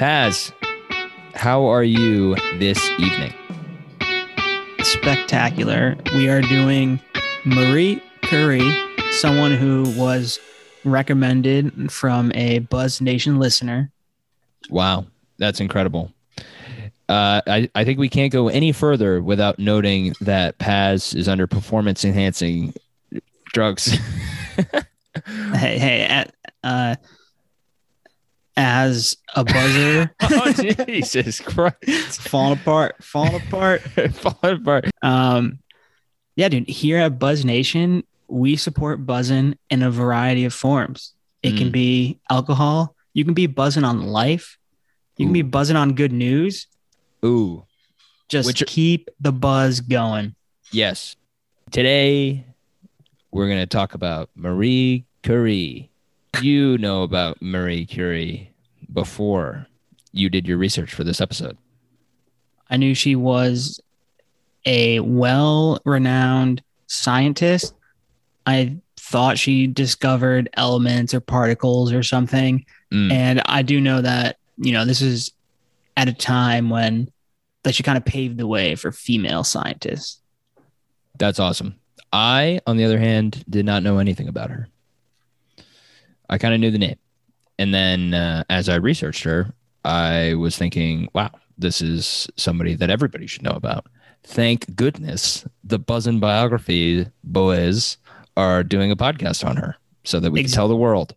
Paz, how are you this evening? Spectacular. We are doing Marie Curie, someone who was recommended from a Buzz Nation listener. Wow, that's incredible. Uh, I, I think we can't go any further without noting that Paz is under performance enhancing drugs. hey, hey, uh, as a buzzer. oh, Jesus Christ. falling apart, falling apart. falling apart. Um, yeah, dude, here at Buzz Nation, we support buzzing in a variety of forms. It mm. can be alcohol, you can be buzzing on life, you Ooh. can be buzzing on good news. Ooh. Just Which, keep the buzz going. Yes. Today, we're going to talk about Marie Curie. You know about Marie Curie before you did your research for this episode. I knew she was a well renowned scientist. I thought she discovered elements or particles or something. Mm. And I do know that, you know, this is at a time when that she kind of paved the way for female scientists. That's awesome. I, on the other hand, did not know anything about her. I kind of knew the name. And then uh, as I researched her, I was thinking, wow, this is somebody that everybody should know about. Thank goodness the Buzzin biography boys are doing a podcast on her so that we exactly. can tell the world.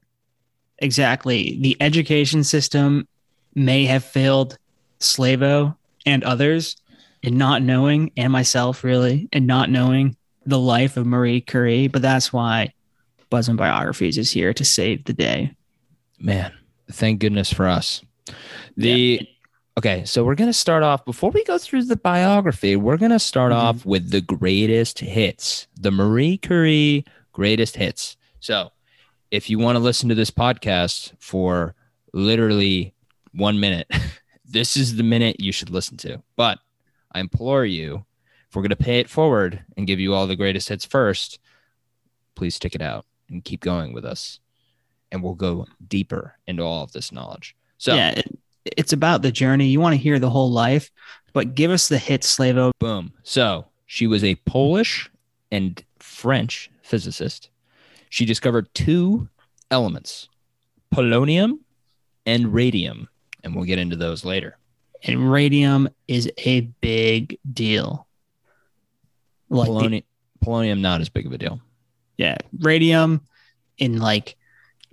Exactly. The education system may have failed Slavo and others in not knowing, and myself really, in not knowing the life of Marie Curie, but that's why Buzzin Biographies is here to save the day. Man, thank goodness for us. The yeah. okay, so we're gonna start off before we go through the biography. We're gonna start mm-hmm. off with the greatest hits, the Marie Curie greatest hits. So, if you want to listen to this podcast for literally one minute, this is the minute you should listen to. But I implore you, if we're going to pay it forward and give you all the greatest hits first, please stick it out and keep going with us. And we'll go deeper into all of this knowledge. So, yeah, it, it's about the journey. You want to hear the whole life, but give us the hits, Slavo. Boom. So, she was a Polish and French physicist. She discovered two elements polonium and radium and we'll get into those later. And radium is a big deal. Like polonium, the, polonium, not as big of a deal. Yeah, radium in like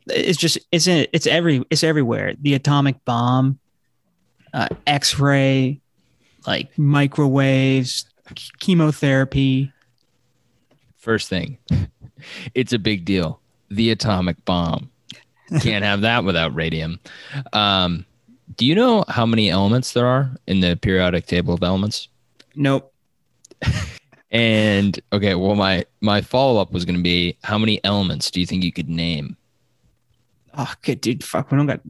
it's just it's in, it's every it's everywhere. The atomic bomb, uh, X-ray, like microwaves, chemotherapy. First thing, it's a big deal. The atomic bomb. Can't have that without radium. Um, do you know how many elements there are in the periodic table of elements? Nope. and okay, well my my follow up was going to be how many elements do you think you could name? Oh, good dude, fuck, we don't got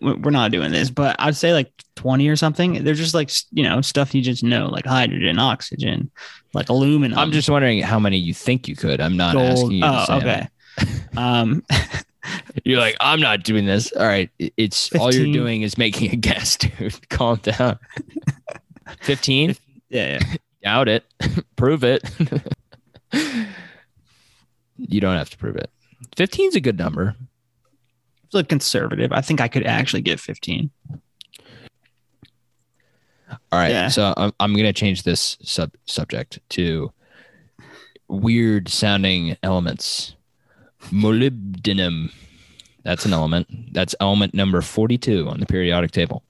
we're not doing this, but I'd say like 20 or something. They're just like, you know, stuff you just know, like hydrogen, oxygen, like aluminum. I'm just wondering how many you think you could. I'm not Gold. asking you. Oh, okay. um, You're like, I'm not doing this. All right. It's 15. all you're doing is making a guess, dude. Calm down. 15? Yeah, yeah. Doubt it. prove it. you don't have to prove it. 15 is a good number. It's conservative. I think I could actually get 15. All right. Yeah. So I'm, I'm going to change this sub subject to weird sounding elements molybdenum. That's an element. That's element number 42 on the periodic table.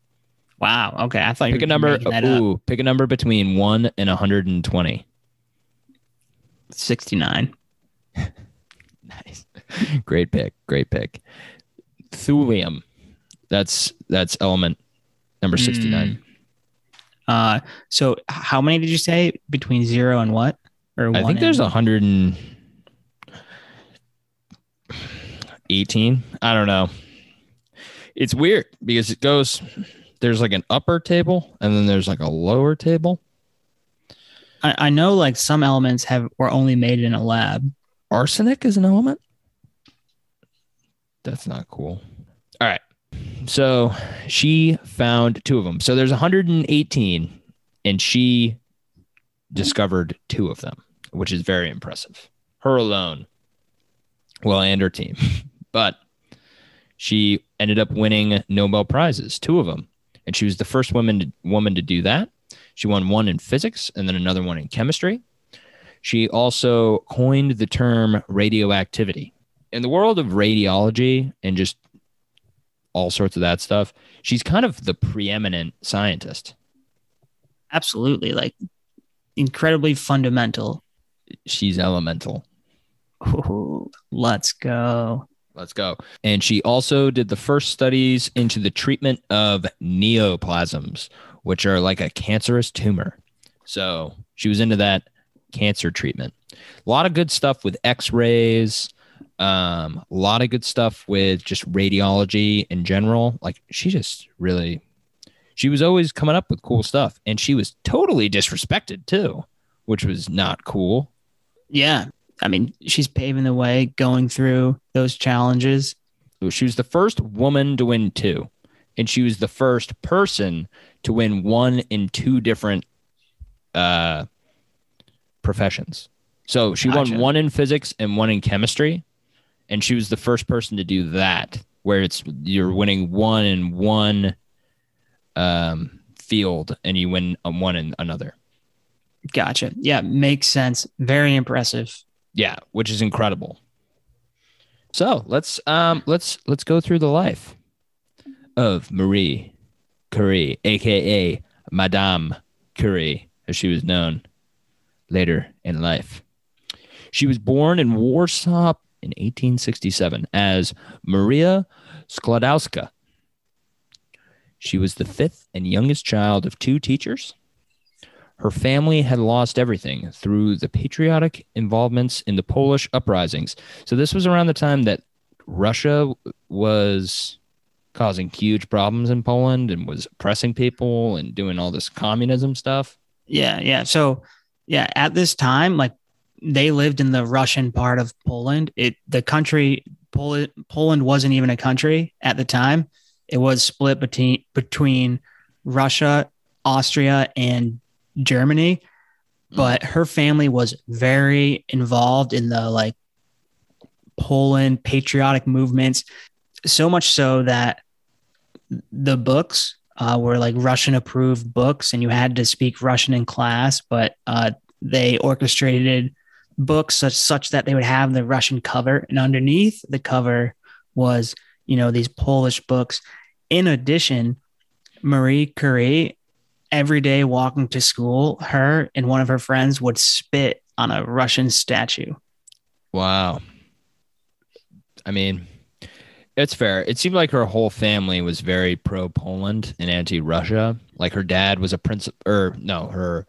Wow. Okay. I thought pick a number. Ooh, pick a number between one and 120. 69. nice. Great pick. Great pick. Thulium. That's that's element number 69. Mm. Uh so how many did you say between 0 and what? Or I think there's a 100 and 18. I don't know. It's weird because it goes there's like an upper table and then there's like a lower table. I, I know like some elements have were only made in a lab. Arsenic is an element. That's not cool. All right. So she found two of them. So there's 118, and she discovered two of them, which is very impressive. Her alone, well, and her team, but she ended up winning Nobel prizes, two of them, and she was the first woman to, woman to do that. She won one in physics and then another one in chemistry. She also coined the term radioactivity. In the world of radiology and just all sorts of that stuff, she's kind of the preeminent scientist. Absolutely. Like incredibly fundamental. She's elemental. Ooh, let's go. Let's go. And she also did the first studies into the treatment of neoplasms, which are like a cancerous tumor. So she was into that cancer treatment. A lot of good stuff with x rays, um, a lot of good stuff with just radiology in general. Like she just really, she was always coming up with cool stuff. And she was totally disrespected too, which was not cool. Yeah. I mean, she's paving the way going through those challenges. She was the first woman to win two, and she was the first person to win one in two different uh, professions. So she gotcha. won one in physics and one in chemistry, and she was the first person to do that, where it's you're winning one in one um, field and you win one in another. Gotcha. Yeah, makes sense. Very impressive. Yeah, which is incredible. So let's um let's let's go through the life of Marie Curie, aka Madame Curie, as she was known later in life. She was born in Warsaw in 1867 as Maria Sklodowska. She was the fifth and youngest child of two teachers her family had lost everything through the patriotic involvements in the Polish uprisings. So this was around the time that Russia was causing huge problems in Poland and was oppressing people and doing all this communism stuff. Yeah, yeah. So, yeah, at this time, like they lived in the Russian part of Poland. It the country Poland Poland wasn't even a country at the time. It was split between between Russia, Austria, and Germany, mm. but her family was very involved in the like Poland patriotic movements, so much so that the books uh, were like Russian approved books, and you had to speak Russian in class. But uh, they orchestrated books such such that they would have the Russian cover, and underneath the cover was you know these Polish books. In addition, Marie Curie every day walking to school, her and one of her friends would spit on a Russian statue. Wow. I mean, it's fair. It seemed like her whole family was very pro Poland and anti Russia. Like her dad was a prince, or no, her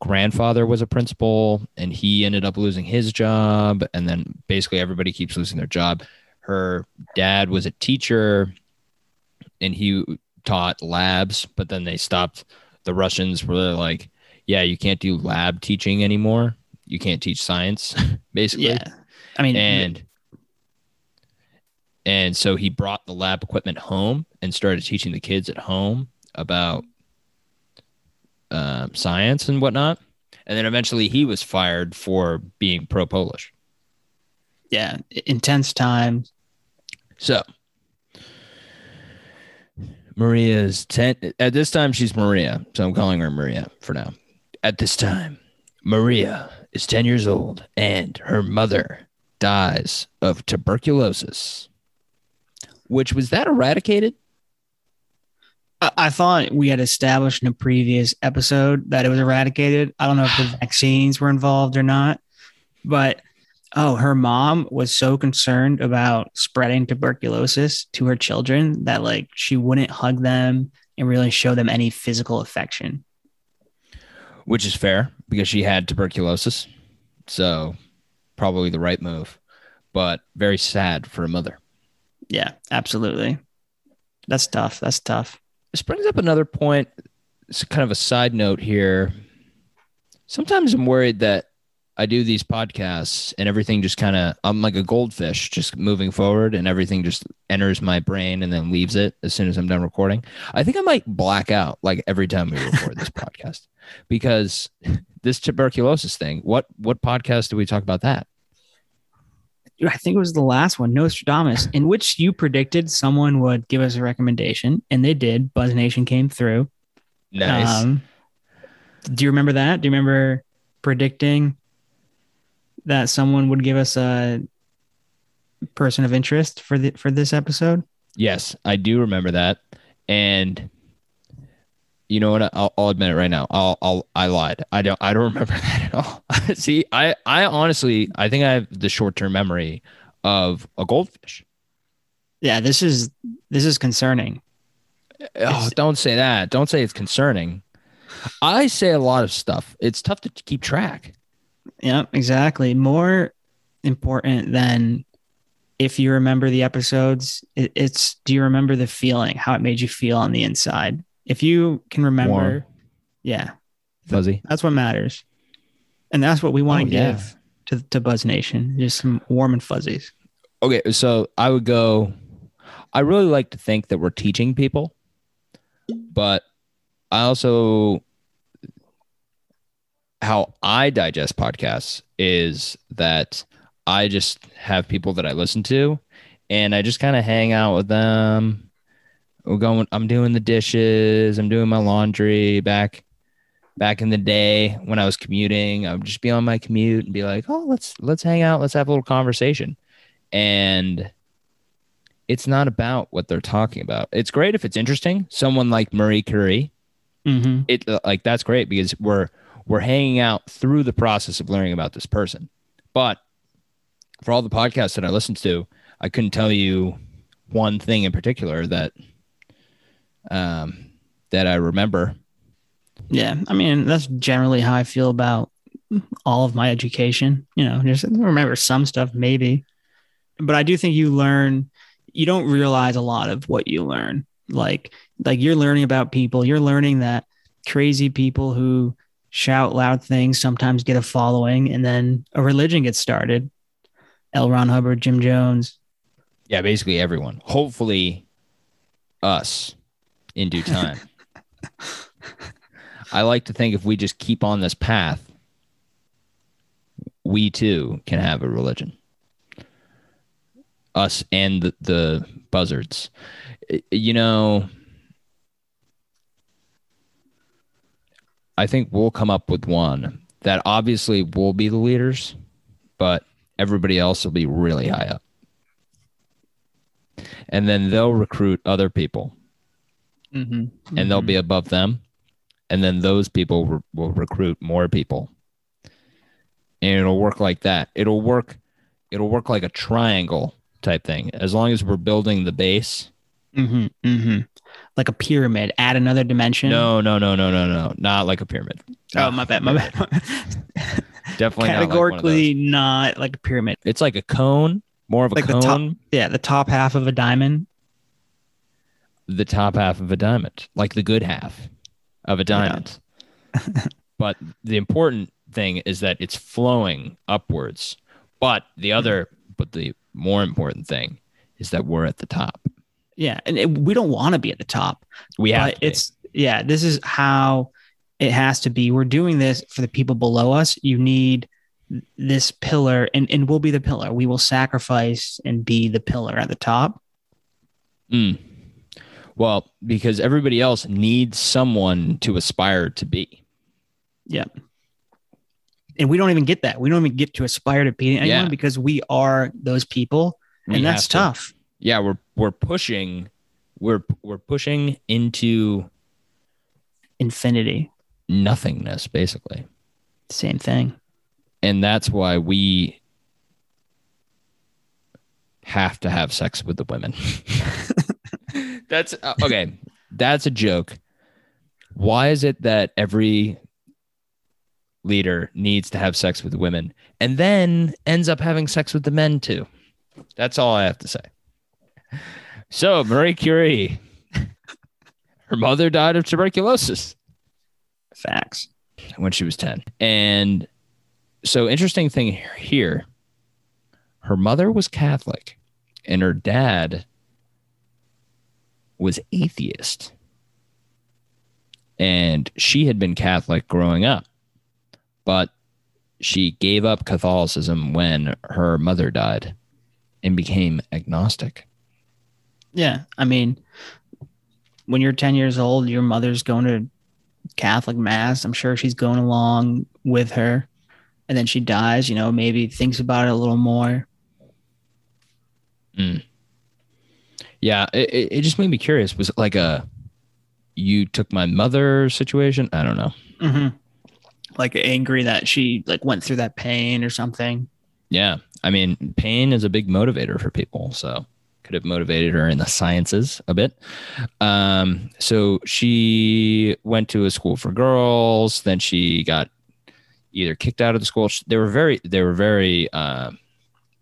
grandfather was a principal and he ended up losing his job. And then basically everybody keeps losing their job. Her dad was a teacher and he taught labs, but then they stopped the Russians were like, yeah, you can't do lab teaching anymore. You can't teach science, basically. Yeah. I mean, and and so he brought the lab equipment home and started teaching the kids at home about um, science and whatnot. And then eventually he was fired for being pro Polish. Yeah, intense times. So Maria's 10 at this time she's Maria, so I'm calling her Maria for now. At this time, Maria is 10 years old and her mother dies of tuberculosis. Which was that eradicated? I thought we had established in a previous episode that it was eradicated. I don't know if the vaccines were involved or not, but oh, her mom was so concerned about spreading tuberculosis to her children that like she wouldn't hug them and really show them any physical affection. Which is fair because she had tuberculosis. So probably the right move, but very sad for a mother. Yeah, absolutely. That's tough. That's tough. This brings up another point. It's kind of a side note here. Sometimes I'm worried that I do these podcasts and everything just kind of I'm like a goldfish just moving forward and everything just enters my brain and then leaves it as soon as I'm done recording. I think I might black out like every time we record this podcast because this tuberculosis thing. What what podcast do we talk about that? I think it was the last one, Nostradamus, in which you predicted someone would give us a recommendation, and they did. Buzz Nation came through. Nice. Um, do you remember that? Do you remember predicting that someone would give us a person of interest for the for this episode? yes, I do remember that. And you know what? I'll, I'll admit it right now. I'll, I'll I lied. I don't I don't remember that at all. See, I I honestly I think I have the short term memory of a goldfish. Yeah, this is this is concerning. Oh, don't say that. Don't say it's concerning. I say a lot of stuff. It's tough to keep track. Yeah, exactly. More important than if you remember the episodes, it, it's do you remember the feeling, how it made you feel on the inside? If you can remember, Warm. yeah, Fuzzy. that's what matters. And that's what we want Oh, to yeah. give to, to Buzz Nation, just some warm and fuzzies. Okay, so I would go. I really like to think that we're teaching people, but I also how I digest podcasts is that I just have people that I listen to, and I just kind of hang out with them. We're going. I'm doing the dishes. I'm doing my laundry. Back, back in the day when I was commuting, I would just be on my commute and be like, "Oh, let's let's hang out. Let's have a little conversation." and it's not about what they're talking about. It's great if it's interesting. Someone like Marie Curie, Mm-hmm. it like that's great because we're we're hanging out through the process of learning about this person. But for all the podcasts that I listened to, I couldn't tell you one thing in particular that um that I remember. Yeah, I mean that's generally how I feel about all of my education. You know, just remember some stuff maybe, but I do think you learn. You don't realize a lot of what you learn. Like, like you're learning about people. You're learning that crazy people who shout loud things sometimes get a following, and then a religion gets started. L. Ron Hubbard, Jim Jones. Yeah, basically everyone. Hopefully us in due time. I like to think if we just keep on this path, we too can have a religion. Us and the, the buzzards. You know, I think we'll come up with one that obviously will be the leaders, but everybody else will be really high up. And then they'll recruit other people Mm-hmm. and they'll be above them and then those people re- will recruit more people and it'll work like that it'll work it'll work like a triangle type thing as long as we're building the base hmm hmm like a pyramid. Add another dimension. no no no no no no not like a pyramid Oh, my bad. My bad. definitely not like Categorically not like a pyramid. it's like a cone more of a Like the cone top- Yeah, the top half of a diamond. The top half of a diamond, like the good half of a diamond. but the important thing is that it's flowing upwards. But the other, but the more important thing is that we're at the top. Yeah, and it, we don't want to be at the top. We have but to be. it's yeah. This is how it has to be. We're doing this for the people below us. You need this pillar, and and we'll be the pillar. We will sacrifice and be the pillar at the top. Mm. Well, because everybody else needs someone to aspire to be. Yeah. And we don't even get that. We don't even get to aspire to be anyone Yeah. because we are those people, We and that's have to. tough. Yeah, we're we're pushing, we're we're pushing into Infinity, nothingness, basically. same thing. and that's why we have to have sex with the women. that's uh, okay. That's a joke. Why is it that every leader needs to have sex with women and then ends up having sex with the men too? That's all I have to say. So, Marie Curie, her mother died of tuberculosis Facts. when she was 10. And so interesting thing here. Her mother was Catholic, and her dad was atheist. And she had been Catholic growing up, but she gave up Catholicism when her mother died and became agnostic. Yeah. I mean, when you're 10 years old, your mother's going to Catholic mass. I'm sure she's going along with her. And then she dies, you know, maybe thinks about it a little more. Mm. Yeah, it, it just made me curious. Was it like a you took my mother situation? I don't know. Mm-hmm. Like angry that she like went through that pain or something. Yeah, I mean, pain is a big motivator for people. So could have motivated her in the sciences a bit. Um, so she went to a school for girls. Then she got either kicked out of the school. They were very, they were very uh,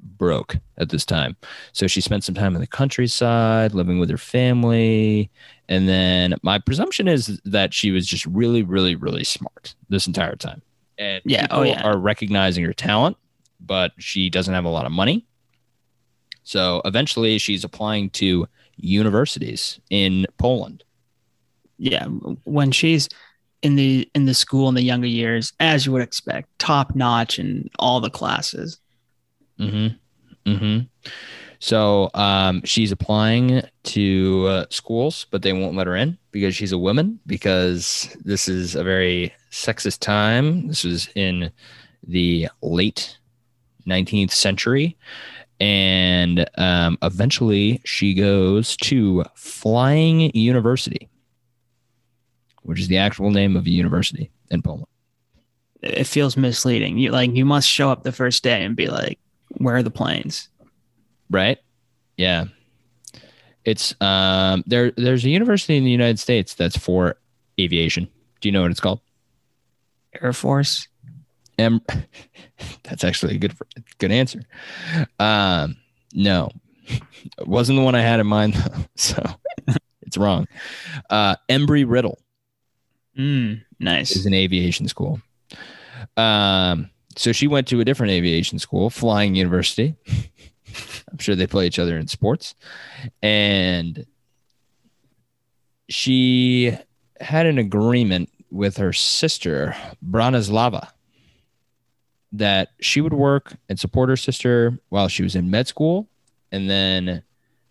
broke at this time. So she spent some time in the countryside, living with her family. And then my presumption is that she was just really, really, really smart this entire time. And yeah, oh yeah, are recognizing her talent, but she doesn't have a lot of money. So eventually she's applying to universities in Poland. Yeah, when she's in the in the school in the younger years, as you would expect, top notch in all the classes. Mhm. Mhm. So um, she's applying to uh, schools, but they won't let her in because she's a woman. Because this is a very sexist time. This was in the late 19th century, and um, eventually she goes to Flying University, which is the actual name of a university in Poland. It feels misleading. You like you must show up the first day and be like, "Where are the planes?" Right? Yeah. It's um there. There's a university in the United States that's for aviation. Do you know what it's called? Air Force. M. That's actually a good good answer. Um, no, it wasn't the one I had in mind though, so it's wrong. Uh, Embry Riddle. Mm, nice. Is an aviation school. Um, so she went to a different aviation school, Flying University. I'm sure they play each other in sports, and she had an agreement with her sister Bronislava that she would work and support her sister while she was in med school. And then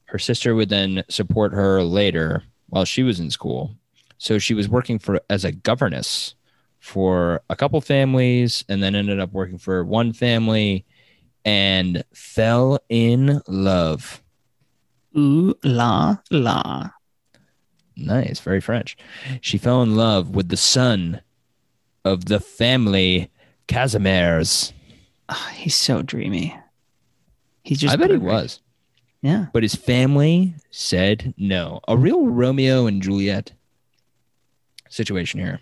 her sister would then support her later while she was in school. So she was working for as a governess for a couple families and then ended up working for one family and fell in love ooh la la nice very french she fell in love with the son of the family Casimirs. Oh, ah, he's so dreamy. He's just. I bet perfect. he was. Yeah. But his family said no. A real Romeo and Juliet situation here.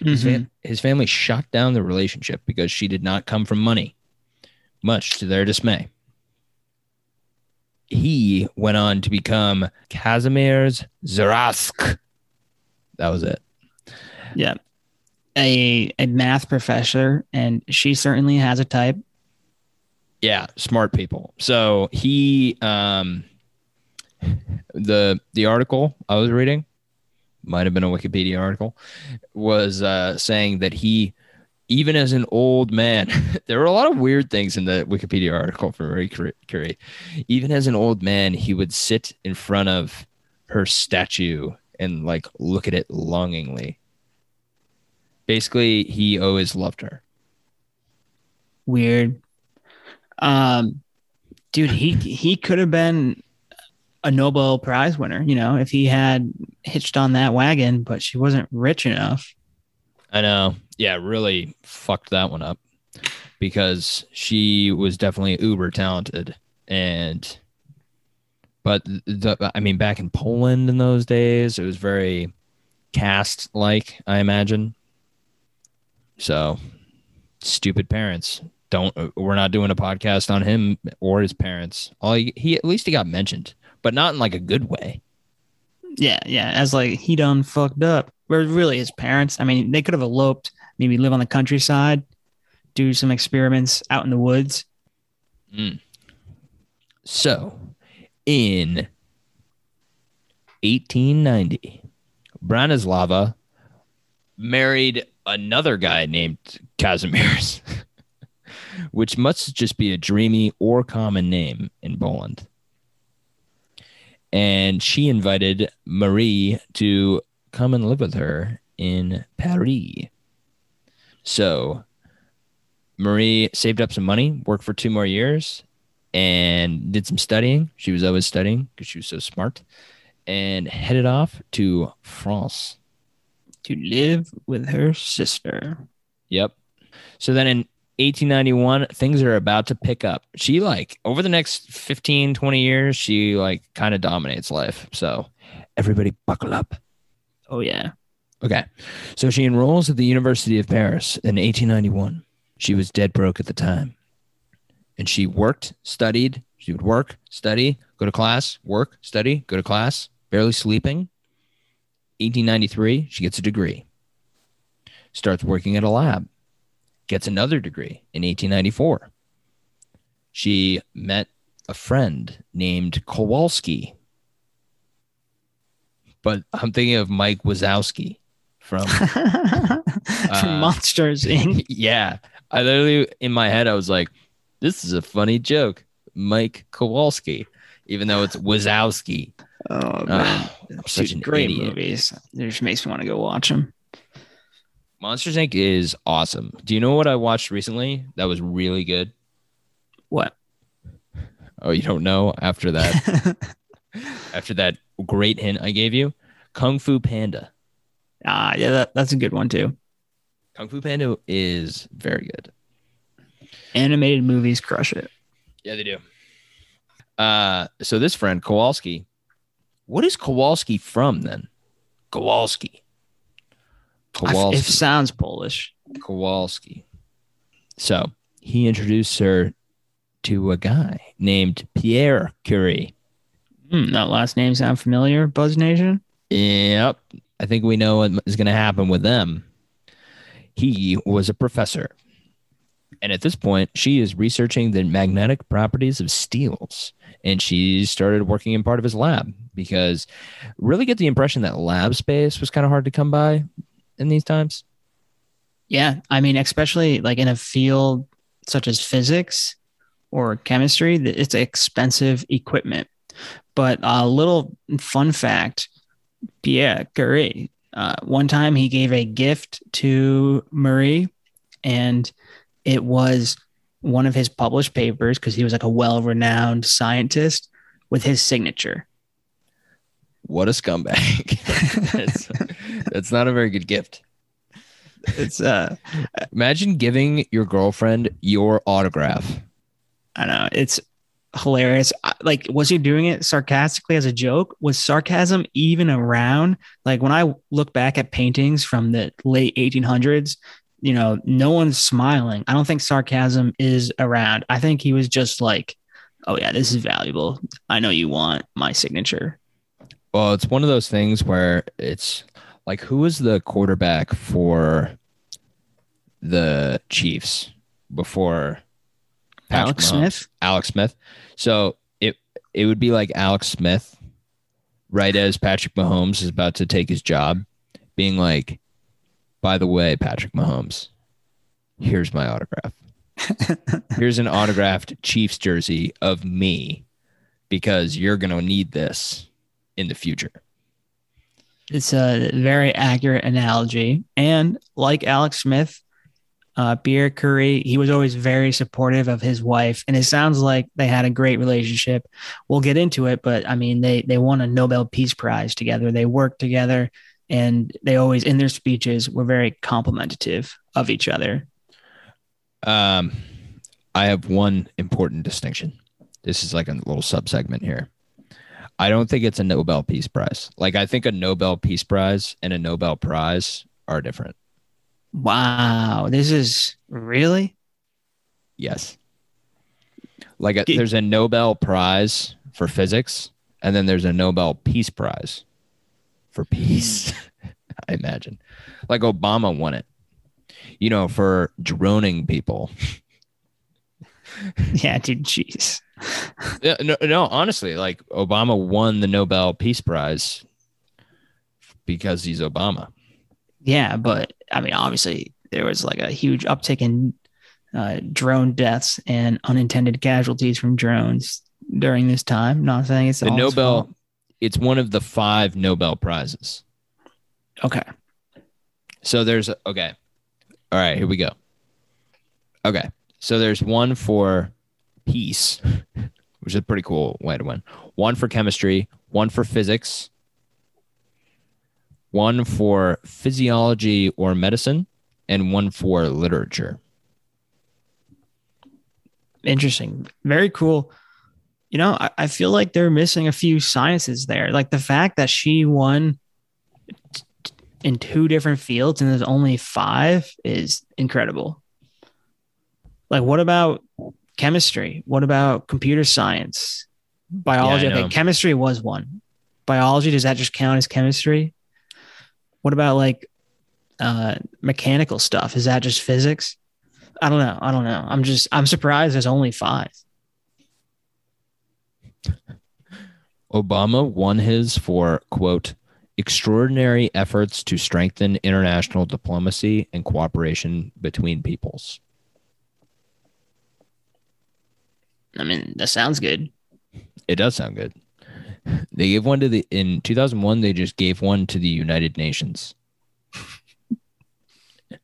Mm-hmm. His, fam- his family shot down the relationship because she did not come from money, much to their dismay. He went on to become Kazimierz Zarask. That was it. Yeah a a math professor, and she certainly has a type. Yeah, smart people. So he, um, the the article I was reading might have been a Wikipedia article was uh, saying that he, even as an old man, there were a lot of weird things in the Wikipedia article for Marie Curie. Even as an old man, he would sit in front of her statue and like look at it longingly basically he always loved her. Weird. Um, dude, he he could have been a Nobel Prize winner, you know, if he had hitched on that wagon, but she wasn't rich enough. I know. Yeah, really fucked that one up because she was definitely uber talented and but the, I mean back in Poland in those days it was very caste like I imagine so, stupid parents. Don't. We're not doing a podcast on him or his parents. All he, he at least he got mentioned, but not in like a good way. Yeah, yeah. As like he done fucked up. Where really his parents. I mean, they could have eloped, maybe live on the countryside, do some experiments out in the woods. Mm. So, in 1890, Bronislava married another guy named Kazimierz, which must just be a dreamy or common name in Poland. And she invited Marie to come and live with her in Paris. So, Marie saved up some money, worked for two more years, and did some studying. She was always studying because she was so smart, and headed off to France. to live with her sister. Yep. So then in 1891, things are about to pick up. She like over the next 15, 20 years, she like kind of dominates life. So everybody buckle up. Oh yeah. Okay. So she enrolls at the University of Paris in 1891. She was dead broke at the time. And she worked, studied. She would work, study, go to class, work, study, go to class, barely sleeping. 1893, she gets a degree. Starts working at a lab. Gets another degree in 1894. She met a friend named Kowalski. But I'm thinking of Mike Wazowski from From Uh, Monsters Inc. yeah. I literally in my head I was like, this is a funny joke. Mike Kowalski, even though it's Wazowski. Oh man, Ah, I'm such Dude, an great idiot. movies. It just makes me want to go watch them. Monsters Inc. is awesome. Do you know what I watched recently that was really good? What? Oh, you don't know after that after that great hint I gave you? Kung Fu Panda. Ah, yeah, that, that's a good one too. Kung Fu Panda is very good. Animated movies crush it. Yeah, they do. Uh, so this friend Kowalski, what is Kowalski from then? Kowalski. Kowalski. It sounds Polish. Kowalski. So he introduced her to a guy named Pierre Curie. Hmm, that last name sound familiar? Buzz Nation. Yep. I think we know what is going to happen with them. He was a professor. And at this point, she is researching the magnetic properties of steels. And she started working in part of his lab because really get the impression that lab space was kind of hard to come by in these times. Yeah, I mean, especially like in a field such as physics or chemistry, it's expensive equipment. But a little fun fact: Pierre Curie. Uh, one time, he gave a gift to Marie, and it was one of his published papers because he was like a well-renowned scientist with his signature. What a scumbag. that's, that's not a very good gift. It's uh, Imagine giving your girlfriend your autograph. I know it's hilarious. Like, was he doing it sarcastically as a joke? Was sarcasm even around? Like, when I look back at paintings from the late 1800s, you know, no one's smiling. I don't think sarcasm is around. I think he was just like, oh, yeah, this is valuable. I know you want my signature. Well, it's one of those things where it's like who was the quarterback for the Chiefs before Patrick Alex Mahomes? Smith? Alex Smith. So it it would be like Alex Smith, right as Patrick Mahomes is about to take his job, being like, by the way, Patrick Mahomes, here's my autograph. here's an autographed Chiefs jersey of me because you're gonna need this in the future. It's a very accurate analogy. And like Alex Smith, uh, Pierre Curie, he was always very supportive of his wife. And it sounds like they had a great relationship. We'll get into it, but I mean, they, they won a Nobel Peace Prize together. They worked together and they always, in their speeches, were very complimentative of each other. Um, I have one important distinction. This is like a little subsegment here. I don't think it's a Nobel Peace Prize. Like I think a Nobel Peace Prize and a Nobel Prize are different. Wow. This is really? Yes. Like a, there's a Nobel Prize for physics, and then there's a Nobel Peace Prize for peace. Hmm. I imagine. Like Obama won it. you know, for droning people. yeah, dude, jeez. Yeah, no, no, honestly, like Obama won the Nobel Peace Prize because he's Obama. Yeah, but I mean, obviously, there was like a huge uptick in uh, drone deaths and unintended casualties from drones during this time. Not saying it's The all Nobel, fault. it's one of the five Nobel Prizes. Okay. So there's okay. All right, here we go. Okay. So there's one for peace, which is a pretty cool way to win. One for chemistry, one for physics, one for physiology or medicine, and one for literature. Interesting. Very cool. You know, I, I feel like they're missing a few sciences there. Like the fact that she won in two different fields and there's only five is incredible. Like, what about chemistry? What about computer science? Biology? Yeah, I know. okay, chemistry was one. Biology, does that just count as chemistry? What about like uh, mechanical stuff? Is that just physics? I don't know. I don't know. I'm just I'm surprised there's only five. Obama won his for, quote, extraordinary efforts to strengthen international diplomacy and cooperation between peoples. I mean, that sounds good. It does sound good. They gave one to the, in 2001, they just gave one to the United Nations. it's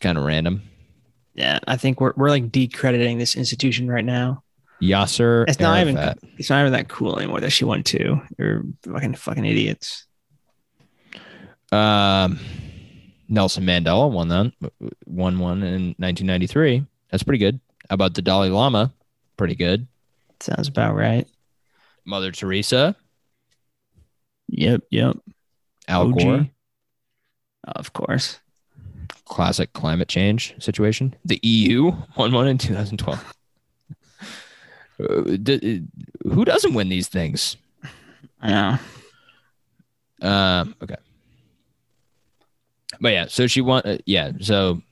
kind of random. Yeah, I think we're we're like decrediting this institution right now. Yasser It's not even it's not even that cool anymore that she won two. You're fucking fucking idiots. Um, Nelson Mandela won that, won one in 1993. That's pretty good. About the Dalai Lama? Pretty good. Sounds about right. Mother Teresa, Yep, yep. Al OG. Gore, Of course. classic climate change situation. The EU won one in 2012. Uh, who doesn't win these things? I know. Um, okay. But yeah, so she won. Uh, yeah, so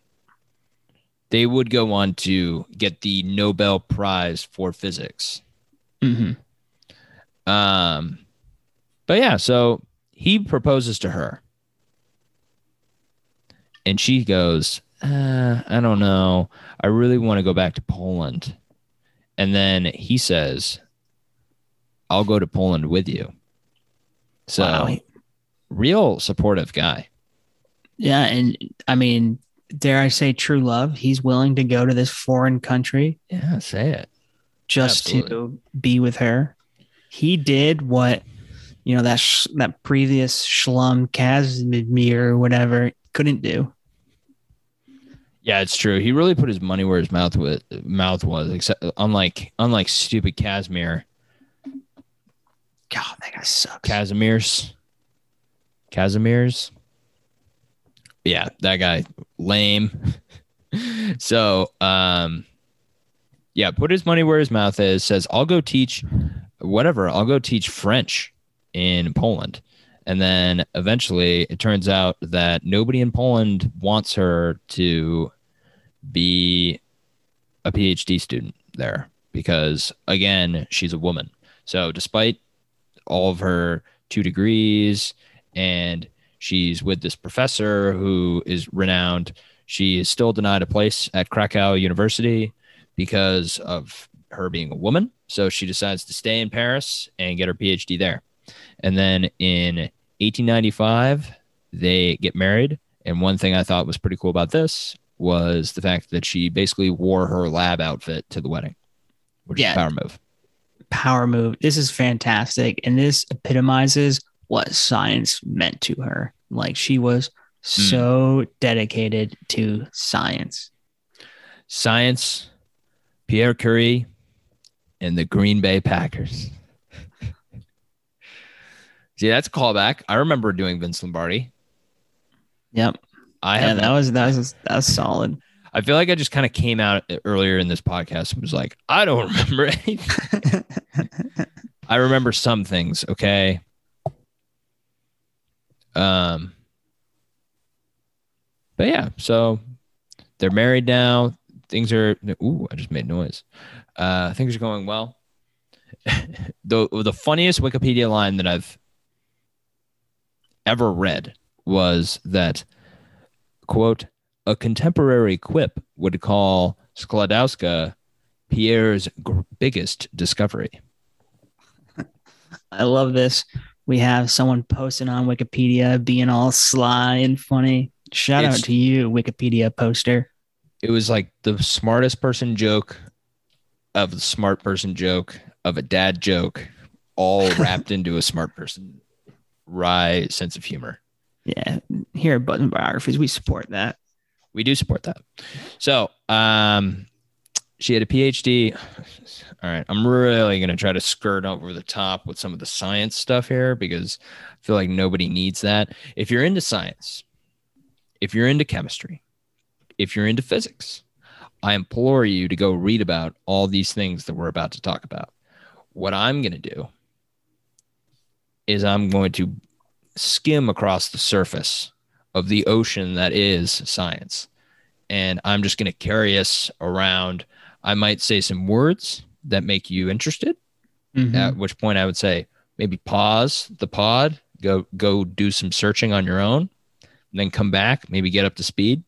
they would go on to get the Nobel Prize for physics. hmm Um, but yeah, so he proposes to her, and she goes, uh, "I don't know. I really want to go back to Poland." And then he says, "I'll go to Poland with you." So, Wow. real supportive guy. Yeah, and I mean, dare I say true love? He's willing to go to this foreign country Yeah, say it. just Absolutely. to be with her. He did what you know that sh- that previous Shlum Kazmir or whatever couldn't do. Yeah, it's true. He really put his money where his mouth was. Mouth was, except unlike unlike stupid Casimir, God, that guy sucks. Casimir's, Casimir's. Yeah, that guy lame. so, um, yeah, put his money where his mouth is. Says I'll go teach, whatever. I'll go teach French in Poland, and then eventually it turns out that nobody in Poland wants her to be a PhD student there because again she's a woman. So despite all of her two degrees and she's with this professor who is renowned. She is still denied a place at Krakow University because of her being a woman. So she decides to stay in Paris and get her PhD there. And then in 1895, they get married. And one thing I thought was pretty cool about this was the fact that she basically wore her lab outfit to the wedding, which Yeah. is a power move. Power move. This is fantastic, and this epitomizes what science meant to her. Like she was hmm. so dedicated to science. Science, Pierre Curie, and the Green Bay Packers. See, that's a callback. I remember doing Vince Lombardi. Yep. I yeah, that was that was that was solid. I feel like I just kind of came out earlier in this podcast and was like, I don't remember anything. I remember some things. Okay. Um. But yeah, so they're married now. Things are ooh, I just made noise. Uh, things are going well. the the funniest Wikipedia line that I've ever read was that quote a contemporary quip would call Sklodowska Pierre's biggest discovery. I love this. We have someone posting on Wikipedia being all sly and funny. Shout It's- out to you, Wikipedia poster. It was like the smartest person joke of the smart person joke of a dad joke, all wrapped into a smart person wry sense of humor. Yeah, here at Button Biographies, we support that. We do support that. So, um, she had a PhD. All right, I'm really gonna try to skirt over the top with some of the science stuff here because I feel like nobody needs that. If you're into science, if you're into chemistry, if you're into physics, I implore you to go read about all these things that we're about to talk about. What I'm gonna do is I'm going to skim across the surface of the ocean that is science. And I'm just going to carry us around. I might say some words that make you interested, Mhm. at which point I would say maybe pause the pod, go go do some searching on your own, and then come back, maybe get up to speed.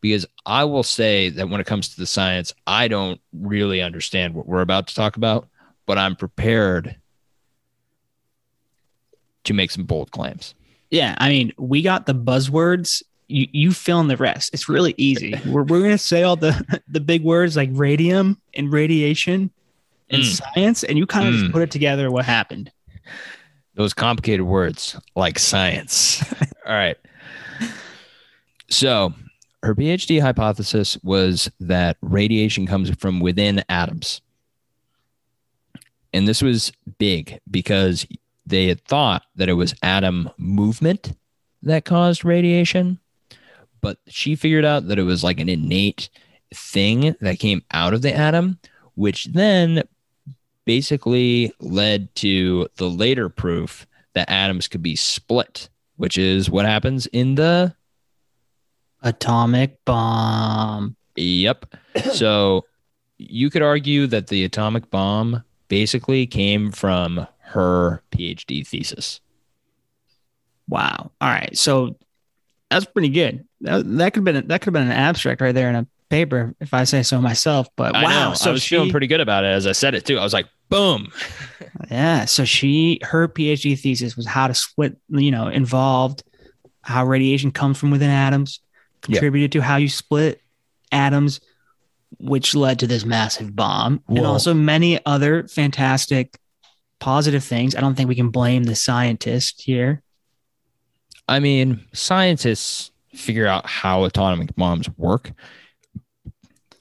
Because I will say that when it comes to the science, I don't really understand what we're about to talk about, but I'm prepared to make some bold claims. Yeah, I mean, we got the buzzwords. You you fill in the rest. It's really easy. we're we're gonna say all the the big words like radium and radiation and Mm. science, and you kind of Mm. just put it together. What happened? those complicated words like science. All right. So, her PhD hypothesis was that radiation comes from within atoms. And this was big because they had thought that it was atom movement that caused radiation. But she figured out that it was like an innate thing that came out of the atom, which then basically led to the later proof that atoms could be split, which is what happens in the Atomic bomb. Yep. so you could argue that the atomic bomb basically came from her PhD thesis. Wow. All right. So that's pretty good. That, that could have been that could have been an abstract right there in a paper, if I say so myself. But I wow. know. So I was she, feeling pretty good about it as I said it too. I was like, boom. yeah. So she her PhD thesis was how to split. You know, involved how radiation comes from within atoms, Yep. contributed to how you split atoms, which led to this massive bomb, and also many other fantastic positive things. I don't think we can blame the scientist here. I mean, scientists figure out how atomic bombs work.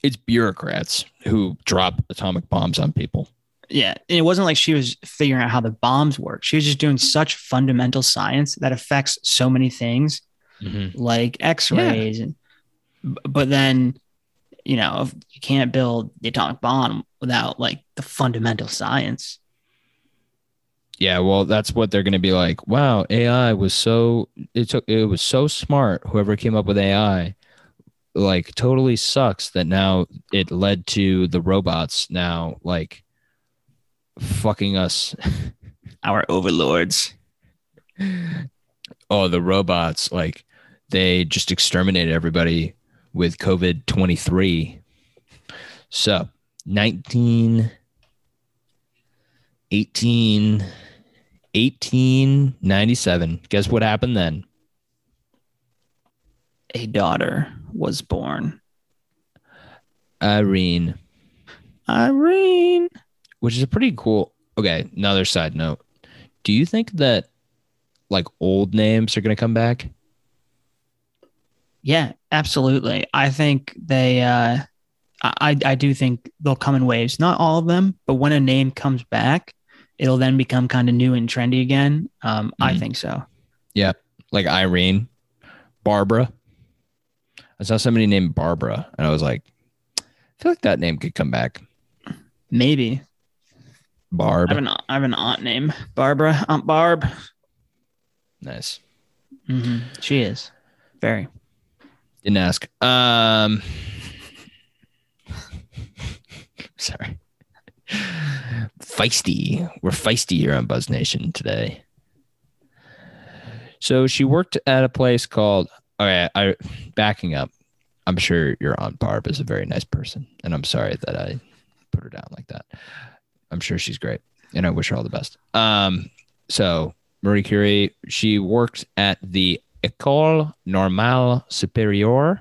It's bureaucrats who drop atomic bombs on people. Yeah. And it wasn't like she was figuring out how the bombs work. She was just doing such fundamental science that affects so many things mm-hmm. like x-rays and but then you know you can't build the atomic bomb without like the fundamental science Yeah, well, that's what they're going to be like. Wow, AI was so it took it was so smart. Whoever came up with AI, like, totally sucks that now it led to the robots now like fucking us. our overlords Oh, the robots like they just exterminated everybody with COVID twenty three. So nineteen. 18 1897 guess what happened then? A daughter was born. Irene. Irene. Which is a pretty cool okay another side note. Do you think that like old names are going to come back? Yeah absolutely. I think they uh I, I do think they'll come in waves. Not all of them, but when a name comes back, it'll then become kind of new and trendy again. Um, I Mhm. think so. Yeah. Like irene barbara i saw somebody named barbara and i was like i feel like that name could come back Maybe. barb I have an I have an aunt named Barbara. Aunt Barb. nice hmm She is very. Didn't ask. Um, sorry. Feisty. We're feisty here on Buzz Nation today. So she worked at a place called. Okay, I backing up. I'm sure your aunt Barb is a very nice person, and I'm sorry that I put her down like that. I'm sure she's great, and I wish her all the best. Um, so Marie Curie, she worked at the École Normale Supérieure,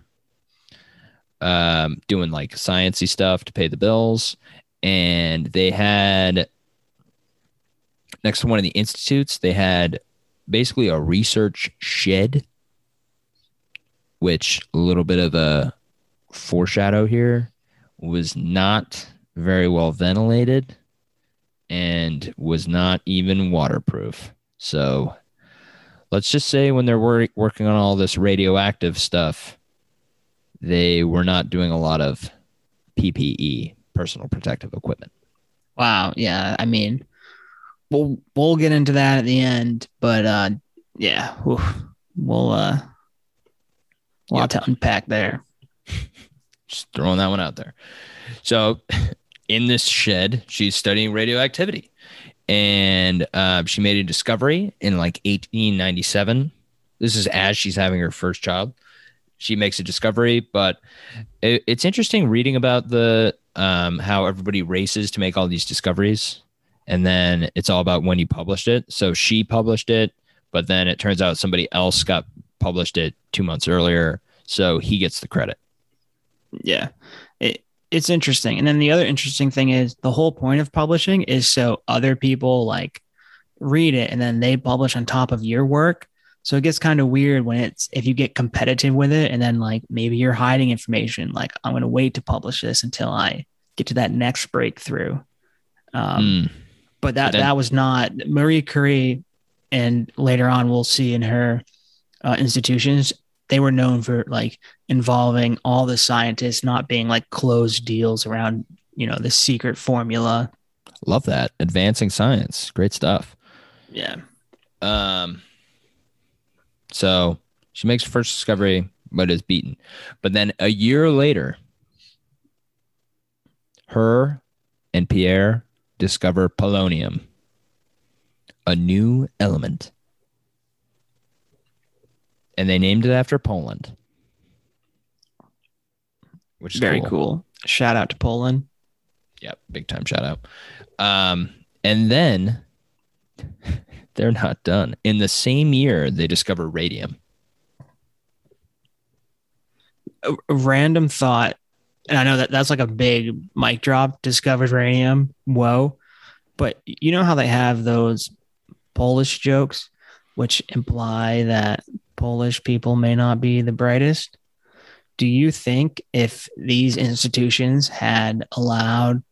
um, doing like sciencey stuff to pay the bills, and they had next to one of the institutes, they had basically a research shed, which a little bit of a foreshadow here was not very well ventilated and was not even waterproof. So let's just say when they're wor- working on all this radioactive stuff, they were not doing a lot of PPE, personal protective equipment. Wow. Yeah. I mean, we'll we'll get into that at the end, but uh, yeah, whew, we'll uh, a lot Yep. to unpack there. Just throwing that one out there. So, in this shed, she's studying radioactivity, and uh, she made a discovery in like 1897. This is as she's having her first child. She makes a discovery, but it, it's interesting reading about the um, how everybody races to make all these discoveries, and then it's all about when you published it. So she published it, but then it turns out somebody else got published it two months earlier, so he gets the credit. Yeah, it it's interesting. And then the other interesting thing is the whole point of publishing is so other people like read it and then they publish on top of your work. So it gets kind of weird when it's if you get competitive with it and then like maybe you're hiding information. Like I'm going to wait to publish this until I get to that next breakthrough. Um, Mm. but that But then- that was not Marie Curie, and later on we'll see in her uh, institutions they were known for like involving all the scientists not being like closed deals around you know the secret formula. Love that. Advancing science. Great stuff. Yeah, Um so she makes her first discovery, but is beaten. But then a year later, her and Pierre discover polonium, a new element. And they named it after Poland. Which is very cool. Shout out to Poland. Yep, big time shout out. Um, and then they're not done. In the same year, they discover radium. A, random thought, and I know that that's like a big mic drop. Discovered radium. Whoa! But you know how they have those Polish jokes, which imply that Polish people may not be the brightest. Do you think if these institutions had allowed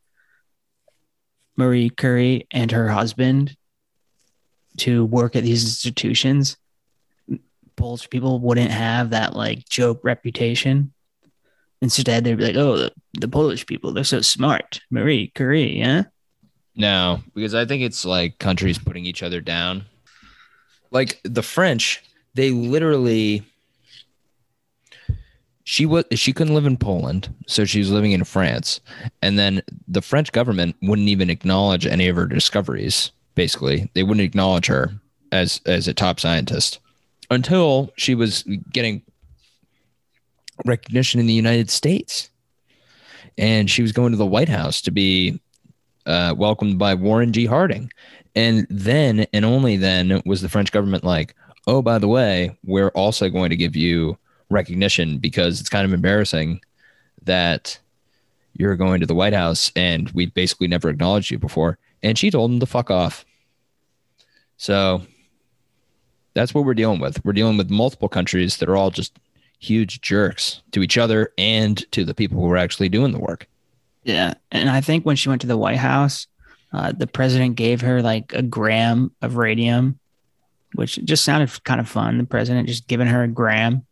Marie Curie and her husband to work at these institutions, Polish people wouldn't have that like joke reputation? Instead, they'd be like, "Oh, the, the Polish people, they're so smart." Marie Curie, yeah. No, because I think it's like countries putting each other down. Like the French, they literally she was she couldn't live in Poland, so she was living in France. And then the French government wouldn't even acknowledge any of her discoveries, basically. They wouldn't acknowledge her as as a top scientist until she was getting recognition in the United States. And she was going to the White House to be uh, welcomed by Warren G. Harding. And then, and only then, was the French government like, oh, by the way, we're also going to give you recognition because it's kind of embarrassing that you're going to the White House and we basically never acknowledged you before. And she told him to fuck off. So that's what we're dealing with. We're dealing with multiple countries that are all just huge jerks to each other and to the people who are actually doing the work. Yeah, and I think when she went to the White House, uh, the president gave her like a gram of radium, which just sounded kind of fun. The president just giving her a gram.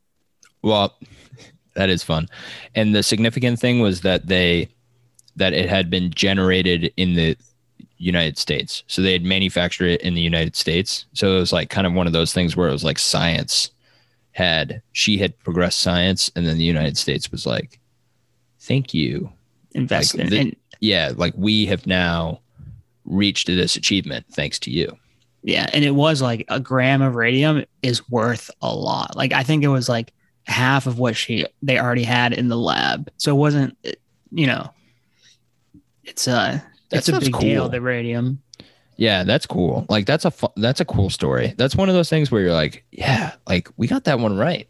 Well, that is fun. And the significant thing was that they that it had been generated in the United States. So they had manufactured it in the United States. So it was like kind of one of those things where it was like science had she had progressed science, and then the United States was like, "Thank you." Invest Like in the- and Yeah, like we have now reached this achievement thanks to you. yeah, and it was like a gram of radium is worth a lot. Like I think it was like half of what she they already had in the lab. So it wasn't you know it's a That it's a sounds big deal the radium. Yeah, that's cool. Like that's a fu- that's a cool story. That's one of those things where you're like, yeah, like we got that one right.